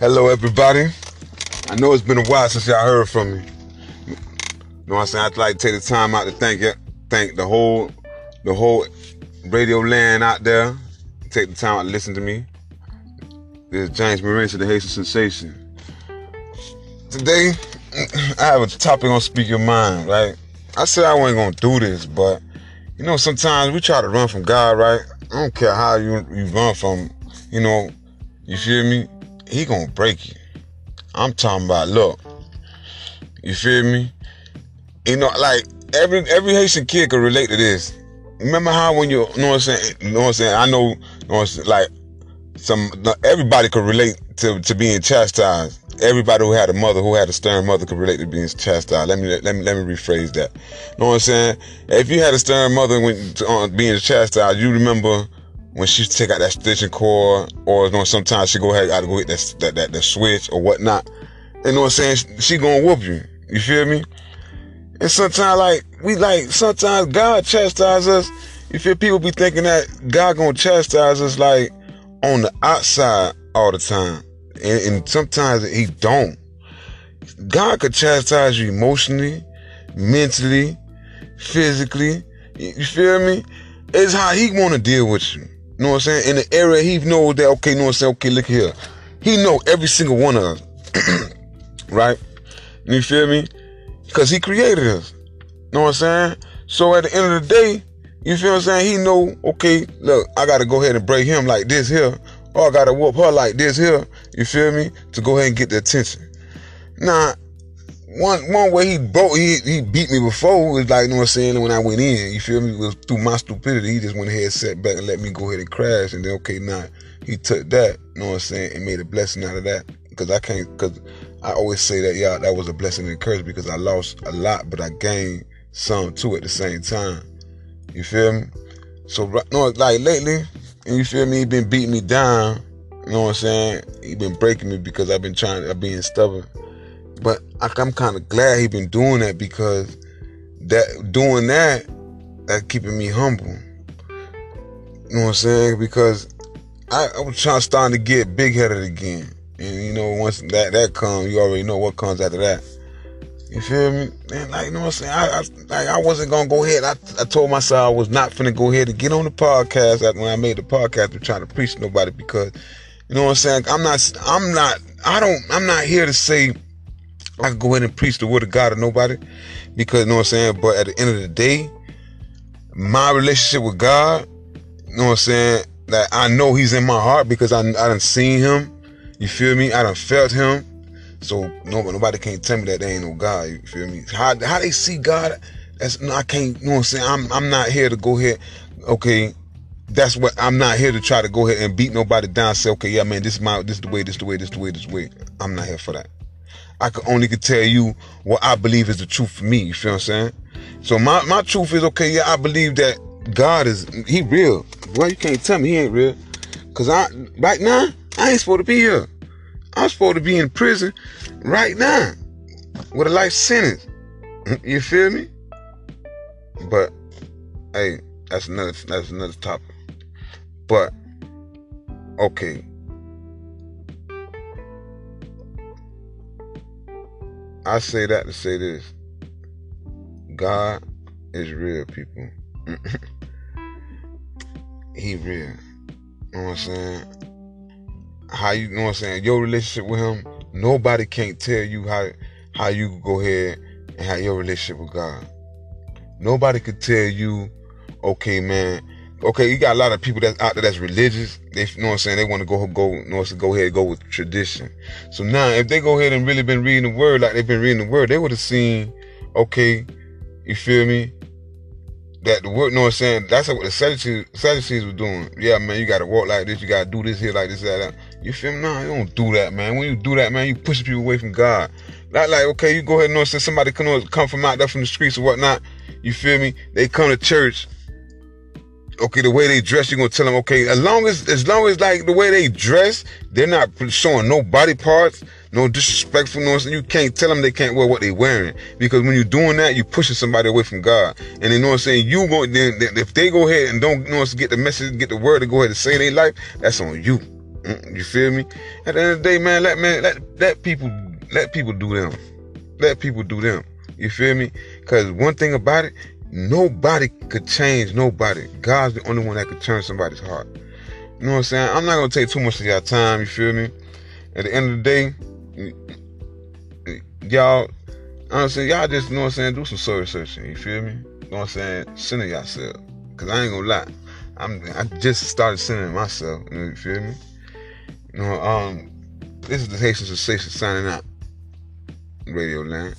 Hello, everybody. I know it's been a while since y'all heard from me. You know what I'm saying? I'd like to take the time out to thank you, thank the whole, the whole radio land out there. Take the time out to listen to me. This is James Marines of the Haitian Sensation. Today, I have a topic on Speak Your Mind, right? I said I wasn't gonna do this, but you know, sometimes we try to run from God, right? I don't care how you you run from, you know, you feel me? He gonna break you. I'm talking about look. You feel me? You know, like every every Haitian kid could relate to this. Remember how when you, you know what I'm saying? You know what I'm saying? I know, you know saying? like some everybody could relate to to being chastised. Everybody who had a mother who had a stern mother could relate to being chastised. Let me let me let me rephrase that. You know what I'm saying? If you had a stern mother when being chastised, you remember when she take out that stitching cord, or you know, sometimes she go ahead gotta go hit that that that, switch or whatnot. You know what I'm saying? She gonna whoop you. You feel me? And sometimes like we like sometimes God chastise us. You feel people be thinking that God gonna chastise us like on the outside all the time and, and sometimes he don't. God could chastise you emotionally, mentally, physically. You feel me? It's how he want to deal with you. You know what I'm saying? In the area he knows that, okay, you know what I'm saying? Okay, look here. He know every single one of us. right? You feel me? Because he created us. You know what I'm saying? So at the end of the day, you feel what I'm saying? He know, okay, look, I gotta go ahead and break him like this here or I gotta whoop her like this here, you feel me? To go ahead and get the attention. Now, one one way he broke he he beat me before was like you know what I'm saying when I went in, you feel me? It was through my stupidity. He just went ahead, sat back and let me go ahead and crash and then okay now he took that, you know what I'm saying, and made a blessing out of that. Cause I can't cause I always say that yeah, that was a blessing and curse because I lost a lot, but I gained some too at the same time. You feel me? So no, like lately, and you feel me? He been beating me down. You know what I'm saying? He been breaking me because I've been trying, I've been stubborn. But I'm kind of glad he been doing that because that doing that, that keeping me humble. You know what I'm saying? Because I, I was trying starting to get big headed again. And you know, once that that comes, you already know what comes after that. You feel me? And like, you know what I'm saying? I, I, like, I wasn't gonna go ahead. I, I told myself I was not finna go ahead and get on the podcast after when I made the podcast to try to preach to nobody because, you know what I'm saying? I'm not, I'm not, I don't, I'm not here to say I can go ahead and preach the word of God to nobody because, you know what I'm saying? But at the end of the day, my relationship with God, you know what I'm saying? That I know He's in my heart because I, I done seen Him. You feel me? I done felt Him. So nobody, nobody can't tell me that they ain't no God. You feel me? How how they see God? That's I can't. You know what I'm saying? I'm I'm not here to go ahead. Okay, that's what I'm not here to try to go ahead and beat nobody down. Say okay, yeah, man, this is my this is the way, this is the way, this is the way, this is the way. I'm not here for that. I can only tell you what I believe is the truth for me. You feel what I'm saying? So my my truth is okay. Yeah, I believe that God is He real. Well, you can't tell me He ain't real. Cause I right now I ain't supposed to be here. I'm supposed to be in prison right now with a life sentence. You feel me? But hey, that's another that's another topic. But okay. I say that to say this. God is real, people. he real. You know what I'm saying? how you, know what I'm saying, your relationship with him, nobody can't tell you how how you go ahead and have your relationship with God. Nobody could tell you, okay, man, okay, you got a lot of people that's out there that's religious. They you know what I'm saying, they want to go go you know, go ahead and go with tradition. So now if they go ahead and really been reading the word like they've been reading the word, they would have seen, okay, you feel me? that the word, you know what I'm saying? That's what the Sadducees, Sadducees were doing. Yeah, man, you gotta walk like this, you gotta do this here like this, that, that. You feel me? No, you don't do that, man. When you do that, man, you push people away from God. Not like, okay, you go ahead and know, say somebody come, come from out there from the streets or whatnot. You feel me? They come to church. Okay, the way they dress, you're gonna tell them, okay, as long as, as long as like the way they dress, they're not showing no body parts, no disrespectful, no, you can't tell them they can't wear what they're wearing. Because when you're doing that, you're pushing somebody away from God. And you know what I'm saying? You go, then, if they go ahead and don't, you know, get the message, get the word to go ahead and say their life, that's on you. Mm, you feel me? At the end of the day, man, let man let let people let people do them. Let people do them. You feel me? Cause one thing about it, nobody could change nobody. God's the only one that could turn somebody's heart. You know what I'm saying? I'm not gonna take too much of your time, you feel me? At the end of the day, y'all, I'm saying y'all just you know what I'm saying, do some soul searching, you feel me? You know what I'm saying? Center yourself. Cause I ain't gonna lie. I'm I just started centering myself, you, know, you feel me? You know, um, this is the Haitian Sensation signing out. Radio Land.